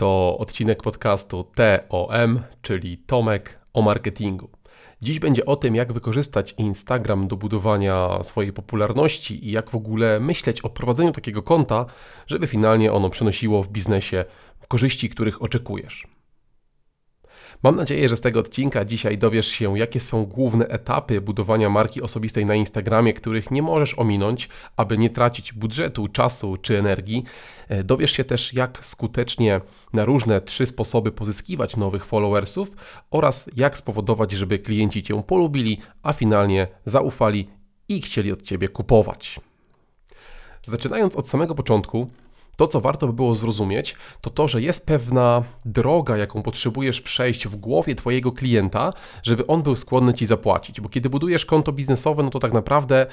To odcinek podcastu TOM, czyli Tomek o marketingu. Dziś będzie o tym, jak wykorzystać Instagram do budowania swojej popularności i jak w ogóle myśleć o prowadzeniu takiego konta, żeby finalnie ono przynosiło w biznesie korzyści, których oczekujesz. Mam nadzieję, że z tego odcinka dzisiaj dowiesz się, jakie są główne etapy budowania marki osobistej na Instagramie, których nie możesz ominąć, aby nie tracić budżetu, czasu czy energii. E, dowiesz się też, jak skutecznie na różne trzy sposoby pozyskiwać nowych followersów oraz jak spowodować, żeby klienci Cię polubili, a finalnie zaufali i chcieli od Ciebie kupować. Zaczynając od samego początku, to, co warto by było zrozumieć, to to, że jest pewna droga, jaką potrzebujesz przejść w głowie Twojego klienta, żeby on był skłonny Ci zapłacić. Bo kiedy budujesz konto biznesowe, no to tak naprawdę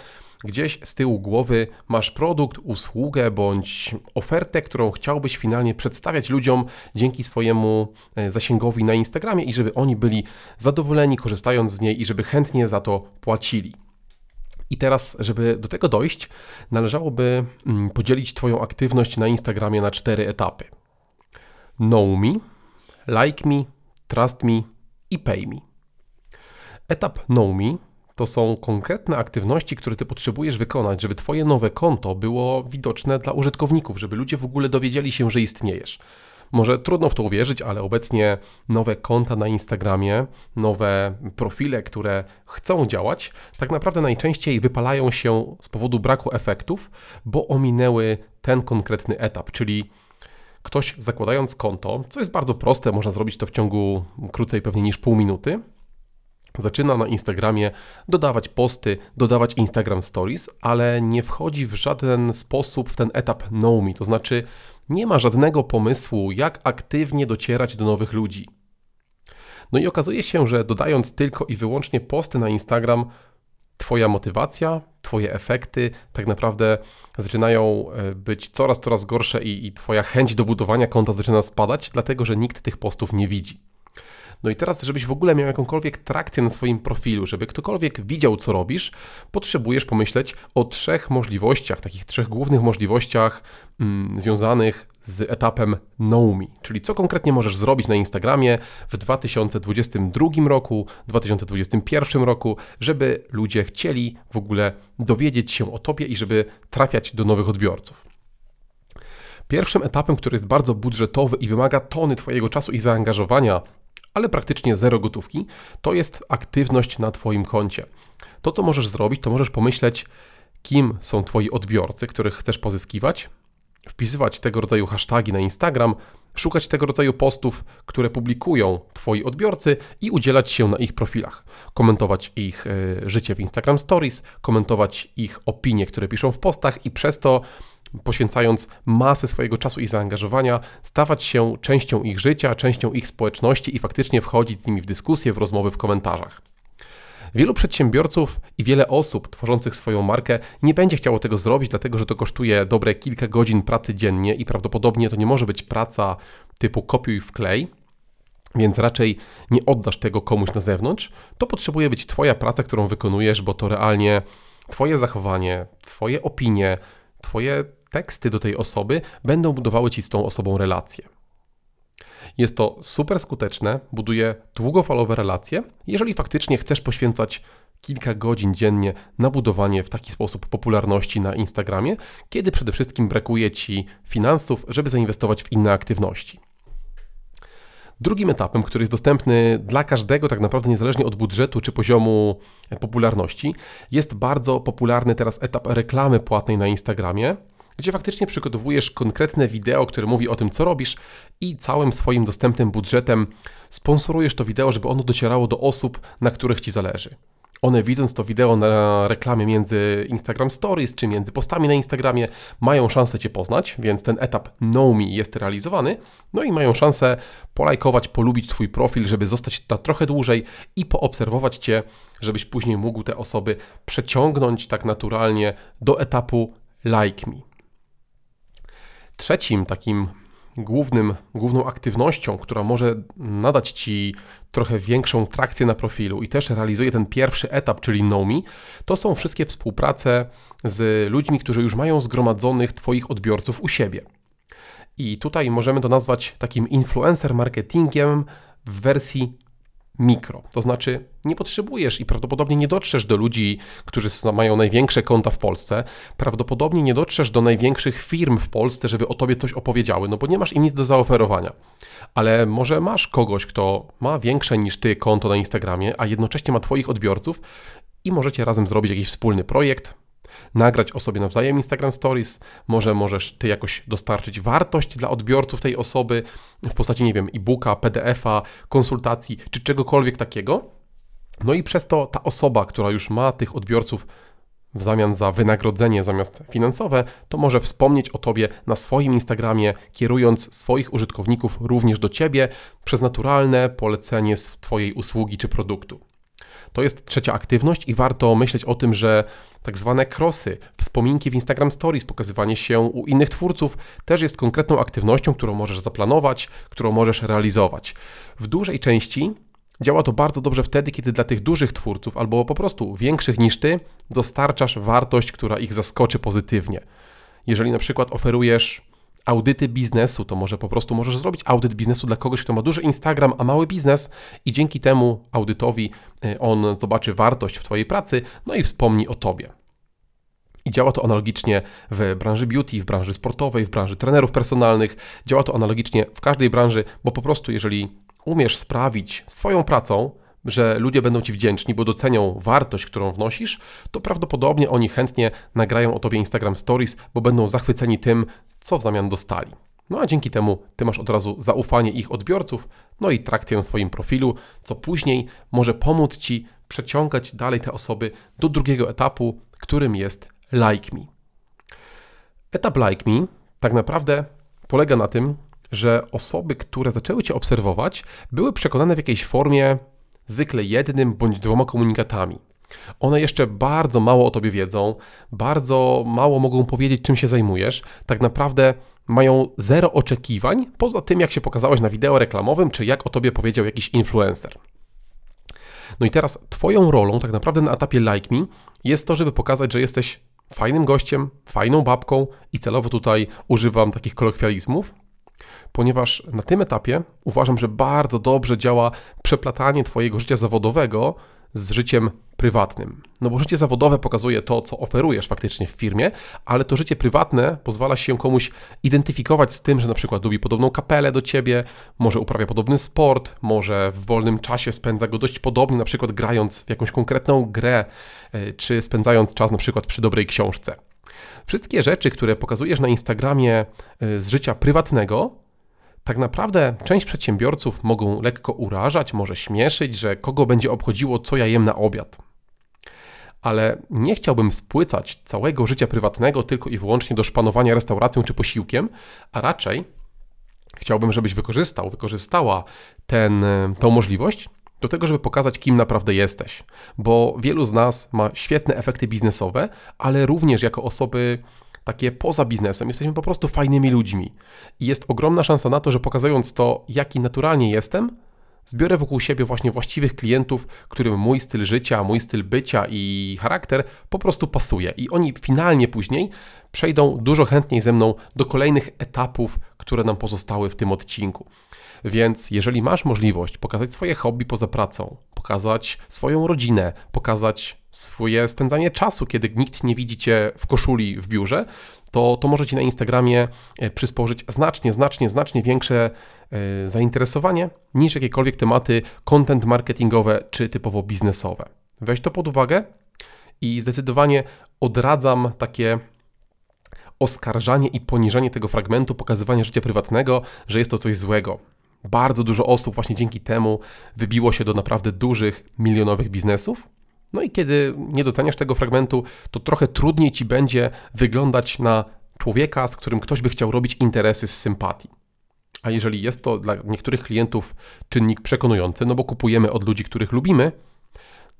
gdzieś z tyłu głowy masz produkt, usługę bądź ofertę, którą chciałbyś finalnie przedstawiać ludziom dzięki swojemu e, zasięgowi na Instagramie i żeby oni byli zadowoleni korzystając z niej i żeby chętnie za to płacili. I teraz, żeby do tego dojść, należałoby mm, podzielić Twoją aktywność na Instagramie na cztery etapy: Know me, like me, trust me i pay me. Etap Know me to są konkretne aktywności, które Ty potrzebujesz wykonać, żeby Twoje nowe konto było widoczne dla użytkowników, żeby ludzie w ogóle dowiedzieli się, że istniejesz. Może trudno w to uwierzyć, ale obecnie nowe konta na Instagramie, nowe profile, które chcą działać, tak naprawdę najczęściej wypalają się z powodu braku efektów, bo ominęły ten konkretny etap, czyli ktoś zakładając konto, co jest bardzo proste, można zrobić to w ciągu krócej pewnie niż pół minuty, zaczyna na Instagramie dodawać posty, dodawać Instagram Stories, ale nie wchodzi w żaden sposób w ten etap know me, to znaczy nie ma żadnego pomysłu, jak aktywnie docierać do nowych ludzi. No i okazuje się, że dodając tylko i wyłącznie posty na Instagram, Twoja motywacja, Twoje efekty tak naprawdę zaczynają e, być coraz, coraz gorsze i, i Twoja chęć do budowania konta zaczyna spadać, dlatego że nikt tych postów nie widzi. No i teraz, żebyś w ogóle miał jakąkolwiek trakcję na swoim profilu, żeby ktokolwiek widział, co robisz, potrzebujesz pomyśleć o trzech możliwościach, takich trzech głównych możliwościach mm, związanych z etapem Know Me, czyli co konkretnie możesz zrobić na Instagramie w 2022 roku, 2021 roku, żeby ludzie chcieli w ogóle dowiedzieć się o Tobie i żeby trafiać do nowych odbiorców. Pierwszym etapem, który jest bardzo budżetowy i wymaga tony Twojego czasu i zaangażowania, ale praktycznie zero gotówki, to jest aktywność na Twoim koncie. To, co możesz zrobić, to możesz pomyśleć, kim są Twoi odbiorcy, których chcesz pozyskiwać, wpisywać tego rodzaju hasztagi na Instagram, szukać tego rodzaju postów, które publikują Twoi odbiorcy i udzielać się na ich profilach, komentować ich e, życie w Instagram Stories, komentować ich opinie, które piszą w postach i przez to poświęcając masę swojego czasu i zaangażowania, stawać się częścią ich życia, częścią ich społeczności i faktycznie wchodzić z nimi w dyskusję, w rozmowy, w komentarzach. Wielu przedsiębiorców i wiele osób tworzących swoją markę nie będzie chciało tego zrobić, dlatego że to kosztuje dobre kilka godzin pracy dziennie i prawdopodobnie to nie może być praca typu kopiuj wklej, więc raczej nie oddasz tego komuś na zewnątrz. To potrzebuje być Twoja praca, którą wykonujesz, bo to realnie Twoje zachowanie, Twoje opinie, Twoje teksty do tej osoby będą budowały ci z tą osobą relacje. Jest to super skuteczne, buduje długofalowe relacje, jeżeli faktycznie chcesz poświęcać kilka godzin dziennie na budowanie w taki sposób popularności na Instagramie, kiedy przede wszystkim brakuje ci finansów, żeby zainwestować w inne aktywności. Drugim etapem, który jest dostępny dla każdego, tak naprawdę niezależnie od budżetu czy poziomu popularności, jest bardzo popularny teraz etap reklamy płatnej na Instagramie gdzie faktycznie przygotowujesz konkretne wideo, które mówi o tym, co robisz i całym swoim dostępnym budżetem sponsorujesz to wideo, żeby ono docierało do osób, na których Ci zależy. One widząc to wideo na reklamie między Instagram Stories czy między postami na Instagramie mają szansę Cię poznać, więc ten etap Know Me jest realizowany, no i mają szansę polajkować, polubić Twój profil, żeby zostać na trochę dłużej i poobserwować Cię, żebyś później mógł te osoby przeciągnąć tak naturalnie do etapu Like Me. Trzecim takim głównym, główną aktywnością, która może nadać Ci trochę większą trakcję na profilu i też realizuje ten pierwszy etap, czyli Nomi, to są wszystkie współprace z ludźmi, którzy już mają zgromadzonych Twoich odbiorców u siebie. I tutaj możemy to nazwać takim influencer marketingiem w wersji mikro. To znaczy, nie potrzebujesz i prawdopodobnie nie dotrzesz do ludzi, którzy mają największe konta w Polsce. Prawdopodobnie nie dotrzesz do największych firm w Polsce, żeby o tobie coś opowiedziały, no bo nie masz im nic do zaoferowania. Ale może masz kogoś, kto ma większe niż ty konto na Instagramie, a jednocześnie ma twoich odbiorców i możecie razem zrobić jakiś wspólny projekt, nagrać o sobie nawzajem Instagram Stories, może możesz ty jakoś dostarczyć wartość dla odbiorców tej osoby w postaci, nie wiem, e-booka, PDF-a, konsultacji czy czegokolwiek takiego. No i przez to ta osoba, która już ma tych odbiorców w zamian za wynagrodzenie zamiast finansowe, to może wspomnieć o Tobie na swoim Instagramie, kierując swoich użytkowników również do Ciebie przez naturalne polecenie z Twojej usługi czy produktu. To jest trzecia aktywność i warto myśleć o tym, że tak zwane crossy, wspominki w Instagram Stories, pokazywanie się u innych twórców też jest konkretną aktywnością, którą możesz zaplanować, którą możesz realizować. W dużej części działa to bardzo dobrze wtedy, kiedy dla tych dużych twórców albo po prostu większych niż ty dostarczasz wartość, która ich zaskoczy pozytywnie. Jeżeli na przykład oferujesz audyty biznesu, to może po prostu możesz zrobić audyt biznesu dla kogoś, kto ma duży Instagram, a mały biznes i dzięki temu audytowi y, on zobaczy wartość w Twojej pracy, no i wspomni o Tobie. I działa to analogicznie w branży beauty, w branży sportowej, w branży trenerów personalnych. Działa to analogicznie w każdej branży, bo po prostu jeżeli umiesz sprawić swoją pracą, że ludzie będą Ci wdzięczni, bo docenią wartość, którą wnosisz, to prawdopodobnie oni chętnie nagrają o Tobie Instagram Stories, bo będą zachwyceni tym, co w zamian dostali. No a dzięki temu Ty masz od razu zaufanie ich odbiorców, no i trakcję na swoim profilu, co później może pomóc Ci przeciągać dalej te osoby do drugiego etapu, którym jest Like Me. Etap Like Me tak naprawdę polega na tym, że osoby, które zaczęły Cię obserwować, były przekonane w jakiejś formie zwykle jednym bądź dwoma komunikatami. One jeszcze bardzo mało o tobie wiedzą, bardzo mało mogą powiedzieć, czym się zajmujesz. Tak naprawdę mają zero oczekiwań, poza tym, jak się pokazałeś na wideo reklamowym, czy jak o tobie powiedział jakiś influencer. No i teraz Twoją rolą, tak naprawdę na etapie Like Me, jest to, żeby pokazać, że jesteś fajnym gościem, fajną babką i celowo tutaj używam takich kolokwializmów, ponieważ na tym etapie uważam, że bardzo dobrze działa przeplatanie Twojego życia zawodowego z życiem prywatnym. No bo życie zawodowe pokazuje to, co oferujesz faktycznie w firmie, ale to życie prywatne pozwala się komuś identyfikować z tym, że na przykład lubi podobną kapelę do ciebie, może uprawia podobny sport, może w wolnym czasie spędza go dość podobnie, na przykład grając w jakąś konkretną grę, e, czy spędzając czas na przykład przy dobrej książce. Wszystkie rzeczy, które pokazujesz na Instagramie e, z życia prywatnego, tak naprawdę część przedsiębiorców mogą lekko urażać, może śmieszyć, że kogo będzie obchodziło, co ja jem na obiad. Ale nie chciałbym spłycać całego życia prywatnego tylko i wyłącznie do szpanowania restauracją czy posiłkiem, a raczej chciałbym, żebyś wykorzystał, wykorzystała tę możliwość do tego, żeby pokazać, kim naprawdę jesteś. Bo wielu z nas ma świetne efekty biznesowe, ale również jako osoby takie poza biznesem. Jesteśmy po prostu fajnymi ludźmi. I jest ogromna szansa na to, że pokazując to, jaki naturalnie jestem, zbiorę wokół siebie właśnie właściwych klientów, którym mój styl życia, mój styl bycia i charakter po prostu pasuje. I oni finalnie później przejdą dużo chętniej ze mną do kolejnych etapów, które nam pozostały w tym odcinku. Więc jeżeli masz możliwość pokazać swoje hobby poza pracą, pokazać swoją rodzinę, pokazać swoje spędzanie czasu, kiedy nikt nie widzi cię w koszuli w biurze, to, to może ci na Instagramie e, przysporzyć znacznie, znacznie, znacznie większe e, zainteresowanie niż jakiekolwiek tematy content marketingowe czy typowo biznesowe. Weź to pod uwagę i zdecydowanie odradzam takie oskarżanie i poniżanie tego fragmentu, pokazywanie życia prywatnego, że jest to coś złego. Bardzo dużo osób właśnie dzięki temu wybiło się do naprawdę dużych, milionowych biznesów. No i kiedy nie doceniasz tego fragmentu, to trochę trudniej ci będzie wyglądać na człowieka, z którym ktoś by chciał robić interesy z sympatii. A jeżeli jest to dla niektórych klientów czynnik przekonujący, no bo kupujemy od ludzi, których lubimy,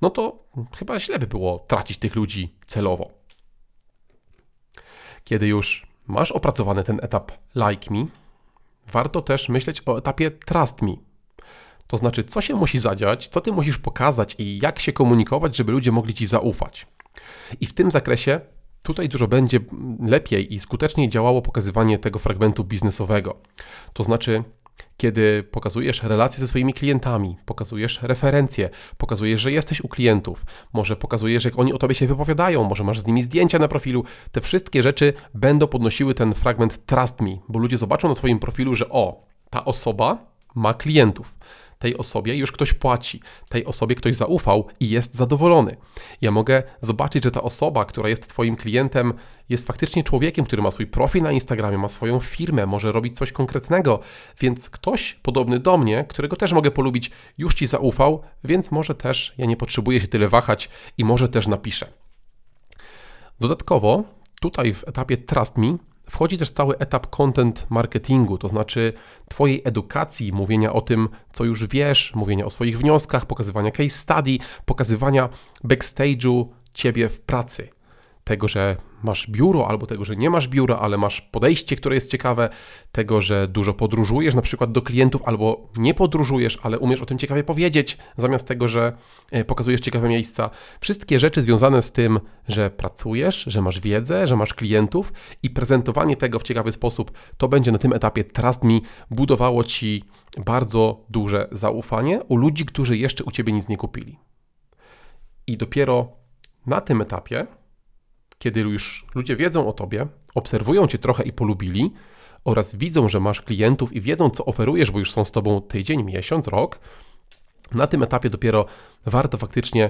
no to chyba źle by było tracić tych ludzi celowo. Kiedy już masz opracowany ten etap like me, warto też myśleć o etapie trust me. To znaczy, co się musi zadziać, co ty musisz pokazać i jak się komunikować, żeby ludzie mogli ci zaufać. I w tym zakresie Tutaj dużo będzie lepiej i skuteczniej działało pokazywanie tego fragmentu biznesowego. To znaczy, kiedy pokazujesz relacje ze swoimi klientami, pokazujesz referencje, pokazujesz, że jesteś u klientów, może pokazujesz, jak oni o tobie się wypowiadają, może masz z nimi zdjęcia na profilu, te wszystkie rzeczy będą podnosiły ten fragment Trust Me, bo ludzie zobaczą na Twoim profilu, że o, ta osoba ma klientów tej osobie już ktoś płaci, tej osobie ktoś zaufał i jest zadowolony. Ja mogę zobaczyć, że ta osoba, która jest Twoim klientem, jest faktycznie człowiekiem, który ma swój profil na Instagramie, ma swoją firmę, może robić coś konkretnego, więc ktoś podobny do mnie, którego też mogę polubić, już Ci zaufał, więc może też ja nie potrzebuję się tyle wahać i może też napiszę. Dodatkowo, tutaj w etapie Trust Me Wchodzi też cały etap content marketingu, to znaczy Twojej edukacji, mówienia o tym, co już wiesz, mówienia o swoich wnioskach, pokazywania case study, pokazywania backstage'u Ciebie w pracy tego, że masz biuro, albo tego, że nie masz biura, ale masz podejście, które jest ciekawe, tego, że dużo podróżujesz na przykład do klientów, albo nie podróżujesz, ale umiesz o tym ciekawie powiedzieć, zamiast tego, że e, pokazujesz ciekawe miejsca. Wszystkie rzeczy związane z tym, że pracujesz, że masz wiedzę, że masz klientów i prezentowanie tego w ciekawy sposób, to będzie na tym etapie Trust Me budowało ci bardzo duże zaufanie u ludzi, którzy jeszcze u ciebie nic nie kupili. I dopiero na tym etapie kiedy już ludzie wiedzą o tobie, obserwują cię trochę i polubili, oraz widzą, że masz klientów i wiedzą, co oferujesz, bo już są z tobą tydzień, miesiąc, rok, na tym etapie dopiero warto faktycznie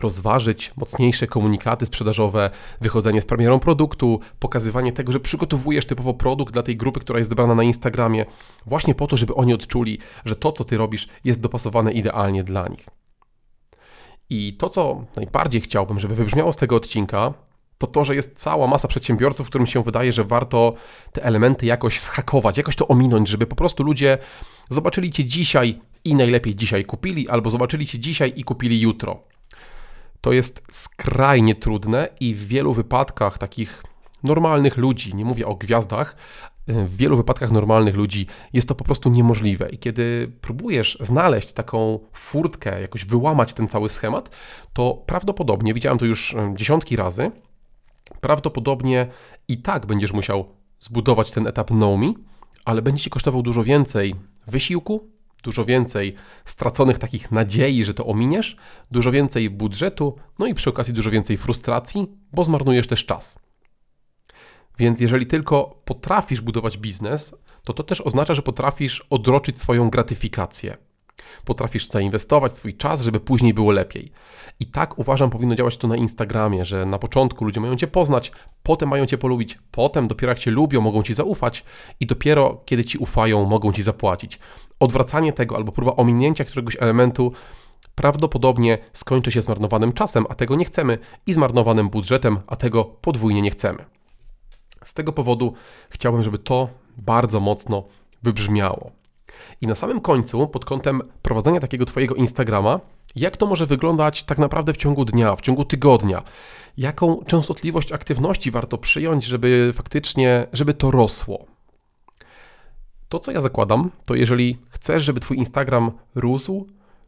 rozważyć mocniejsze komunikaty sprzedażowe, wychodzenie z premierą produktu, pokazywanie tego, że przygotowujesz typowo produkt dla tej grupy, która jest zebrana na Instagramie, właśnie po to, żeby oni odczuli, że to, co ty robisz, jest dopasowane idealnie dla nich. I to, co najbardziej chciałbym, żeby wybrzmiało z tego odcinka, to to, że jest cała masa przedsiębiorców, którym się wydaje, że warto te elementy jakoś schakować, jakoś to ominąć, żeby po prostu ludzie zobaczyli Cię dzisiaj i najlepiej dzisiaj kupili, albo zobaczyli Cię dzisiaj i kupili jutro. To jest skrajnie trudne i w wielu wypadkach takich normalnych ludzi, nie mówię o gwiazdach, w wielu wypadkach normalnych ludzi jest to po prostu niemożliwe. I kiedy próbujesz znaleźć taką furtkę, jakoś wyłamać ten cały schemat, to prawdopodobnie, widziałem to już dziesiątki razy, prawdopodobnie i tak będziesz musiał zbudować ten etap Know Me, ale będzie ci kosztował dużo więcej wysiłku, dużo więcej straconych takich nadziei, że to ominiesz, dużo więcej budżetu, no i przy okazji dużo więcej frustracji, bo zmarnujesz też czas. Więc jeżeli tylko potrafisz budować biznes, to to też oznacza, że potrafisz odroczyć swoją gratyfikację. Potrafisz zainwestować swój czas, żeby później było lepiej. I tak uważam, powinno działać to na Instagramie, że na początku ludzie mają Cię poznać, potem mają Cię polubić, potem dopiero jak Cię lubią, mogą Ci zaufać i dopiero kiedy Ci ufają, mogą Ci zapłacić. Odwracanie tego albo próba ominięcia któregoś elementu prawdopodobnie skończy się zmarnowanym czasem, a tego nie chcemy, i zmarnowanym budżetem, a tego podwójnie nie chcemy. Z tego powodu chciałbym, żeby to bardzo mocno wybrzmiało. I na samym końcu, pod kątem prowadzenia takiego Twojego Instagrama, jak to może wyglądać tak naprawdę w ciągu dnia, w ciągu tygodnia? Jaką częstotliwość aktywności warto przyjąć, żeby faktycznie, żeby to rosło? To, co ja zakładam, to jeżeli chcesz, żeby Twój Instagram rósł,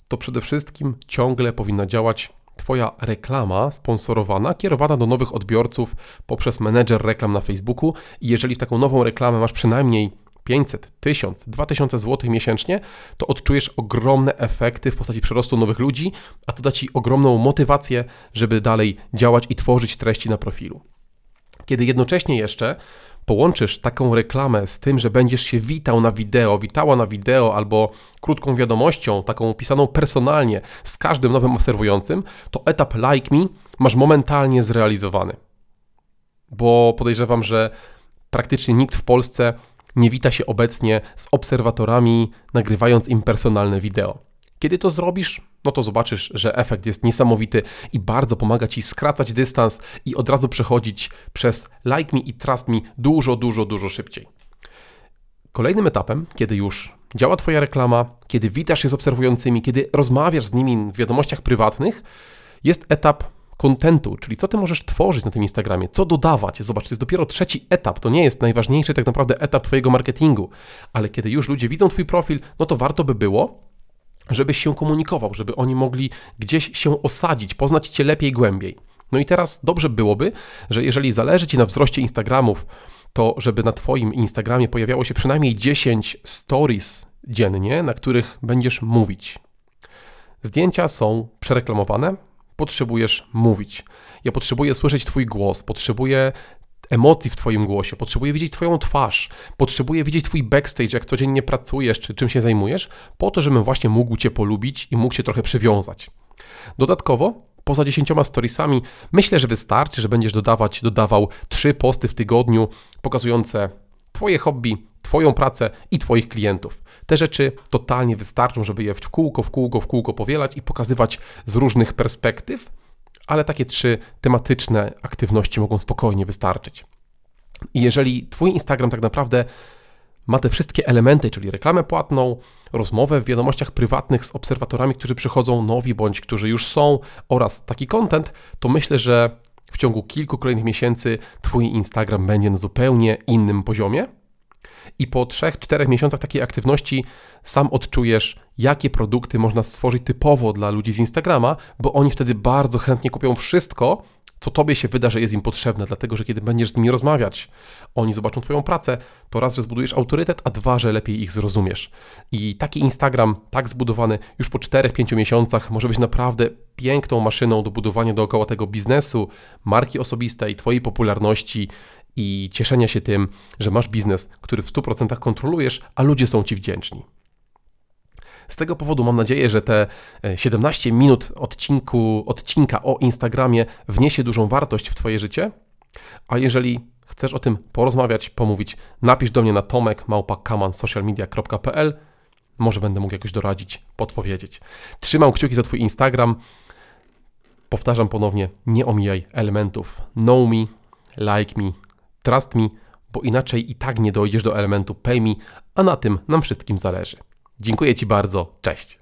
to przede wszystkim ciągle powinna działać Twoja reklama sponsorowana, kierowana do nowych odbiorców poprzez menedżer reklam na Facebooku. I jeżeli w taką nową reklamę masz przynajmniej 500, 1000, 2000 zł miesięcznie, to odczujesz ogromne efekty w postaci przyrostu nowych ludzi, a to da Ci ogromną motywację, żeby dalej działać i tworzyć treści na profilu. Kiedy jednocześnie jeszcze połączysz taką reklamę z tym, że będziesz się witał na wideo, witała na wideo albo krótką wiadomością, taką pisaną personalnie z każdym nowym obserwującym, to etap like me masz momentalnie zrealizowany. Bo podejrzewam, że praktycznie nikt w Polsce nie wita się obecnie z obserwatorami, nagrywając im personalne wideo. Kiedy to zrobisz, no to zobaczysz, że efekt jest niesamowity i bardzo pomaga ci skracać dystans i od razu przechodzić przez like me i trust me dużo, dużo, dużo szybciej. Kolejnym etapem, kiedy już działa Twoja reklama, kiedy witasz się z obserwującymi, kiedy rozmawiasz z nimi w wiadomościach prywatnych, jest etap kontentu, czyli co ty możesz tworzyć na tym Instagramie, co dodawać. Zobacz, to jest dopiero trzeci etap, to nie jest najważniejszy tak naprawdę etap Twojego marketingu, ale kiedy już ludzie widzą Twój profil, no to warto by było, żebyś się komunikował, żeby oni mogli gdzieś się osadzić, poznać Cię lepiej, głębiej. No i teraz dobrze byłoby, że jeżeli zależy Ci na wzroście Instagramów, to żeby na Twoim Instagramie pojawiało się przynajmniej 10 stories dziennie, na których będziesz mówić. Zdjęcia są przereklamowane, potrzebujesz mówić. Ja potrzebuję słyszeć Twój głos, potrzebuję emocji w Twoim głosie, potrzebuję widzieć Twoją twarz, potrzebuję widzieć Twój backstage, jak codziennie pracujesz, czy czym się zajmujesz, po to, żebym właśnie mógł Cię polubić i mógł się trochę przywiązać. Dodatkowo, poza dziesięcioma storiesami, myślę, że wystarczy, że będziesz dodawać, dodawał trzy posty w tygodniu pokazujące Twoje hobby, Twoją pracę i Twoich klientów. Te rzeczy totalnie wystarczą, żeby je w kółko, w kółko, w kółko powielać i pokazywać z różnych perspektyw, ale takie trzy tematyczne aktywności mogą spokojnie wystarczyć. I jeżeli Twój Instagram tak naprawdę ma te wszystkie elementy, czyli reklamę płatną, rozmowę w wiadomościach prywatnych z obserwatorami, którzy przychodzą nowi bądź którzy już są, oraz taki content, to myślę, że w ciągu kilku kolejnych miesięcy Twój Instagram będzie na zupełnie innym poziomie. I po 3-4 miesiącach takiej aktywności sam odczujesz, jakie produkty można stworzyć typowo dla ludzi z Instagrama, bo oni wtedy bardzo chętnie kupią wszystko, co tobie się wyda, że jest im potrzebne, dlatego że kiedy będziesz z nimi rozmawiać, oni zobaczą twoją pracę, to raz, że zbudujesz autorytet, a dwa, że lepiej ich zrozumiesz. I taki Instagram, tak zbudowany już po 4-5 miesiącach, może być naprawdę piękną maszyną do budowania dookoła tego biznesu, marki osobistej, twojej popularności i cieszenia się tym, że masz biznes, który w 100% kontrolujesz, a ludzie są ci wdzięczni. Z tego powodu mam nadzieję, że te 17 e, minut odcinku, odcinka o Instagramie wniesie dużą wartość w Twoje życie. A jeżeli chcesz o tym porozmawiać, pomówić, napisz do mnie na tomek.małpa.kamansocialmedia.pl Może będę mógł jakoś doradzić, podpowiedzieć. Trzymam kciuki za Twój Instagram. Powtarzam ponownie, nie omijaj elementów know me, like me, trust me, bo inaczej i tak nie dojdziesz do elementu pay me, a na tym nam wszystkim zależy. Dziękuję Ci bardzo. Cześć.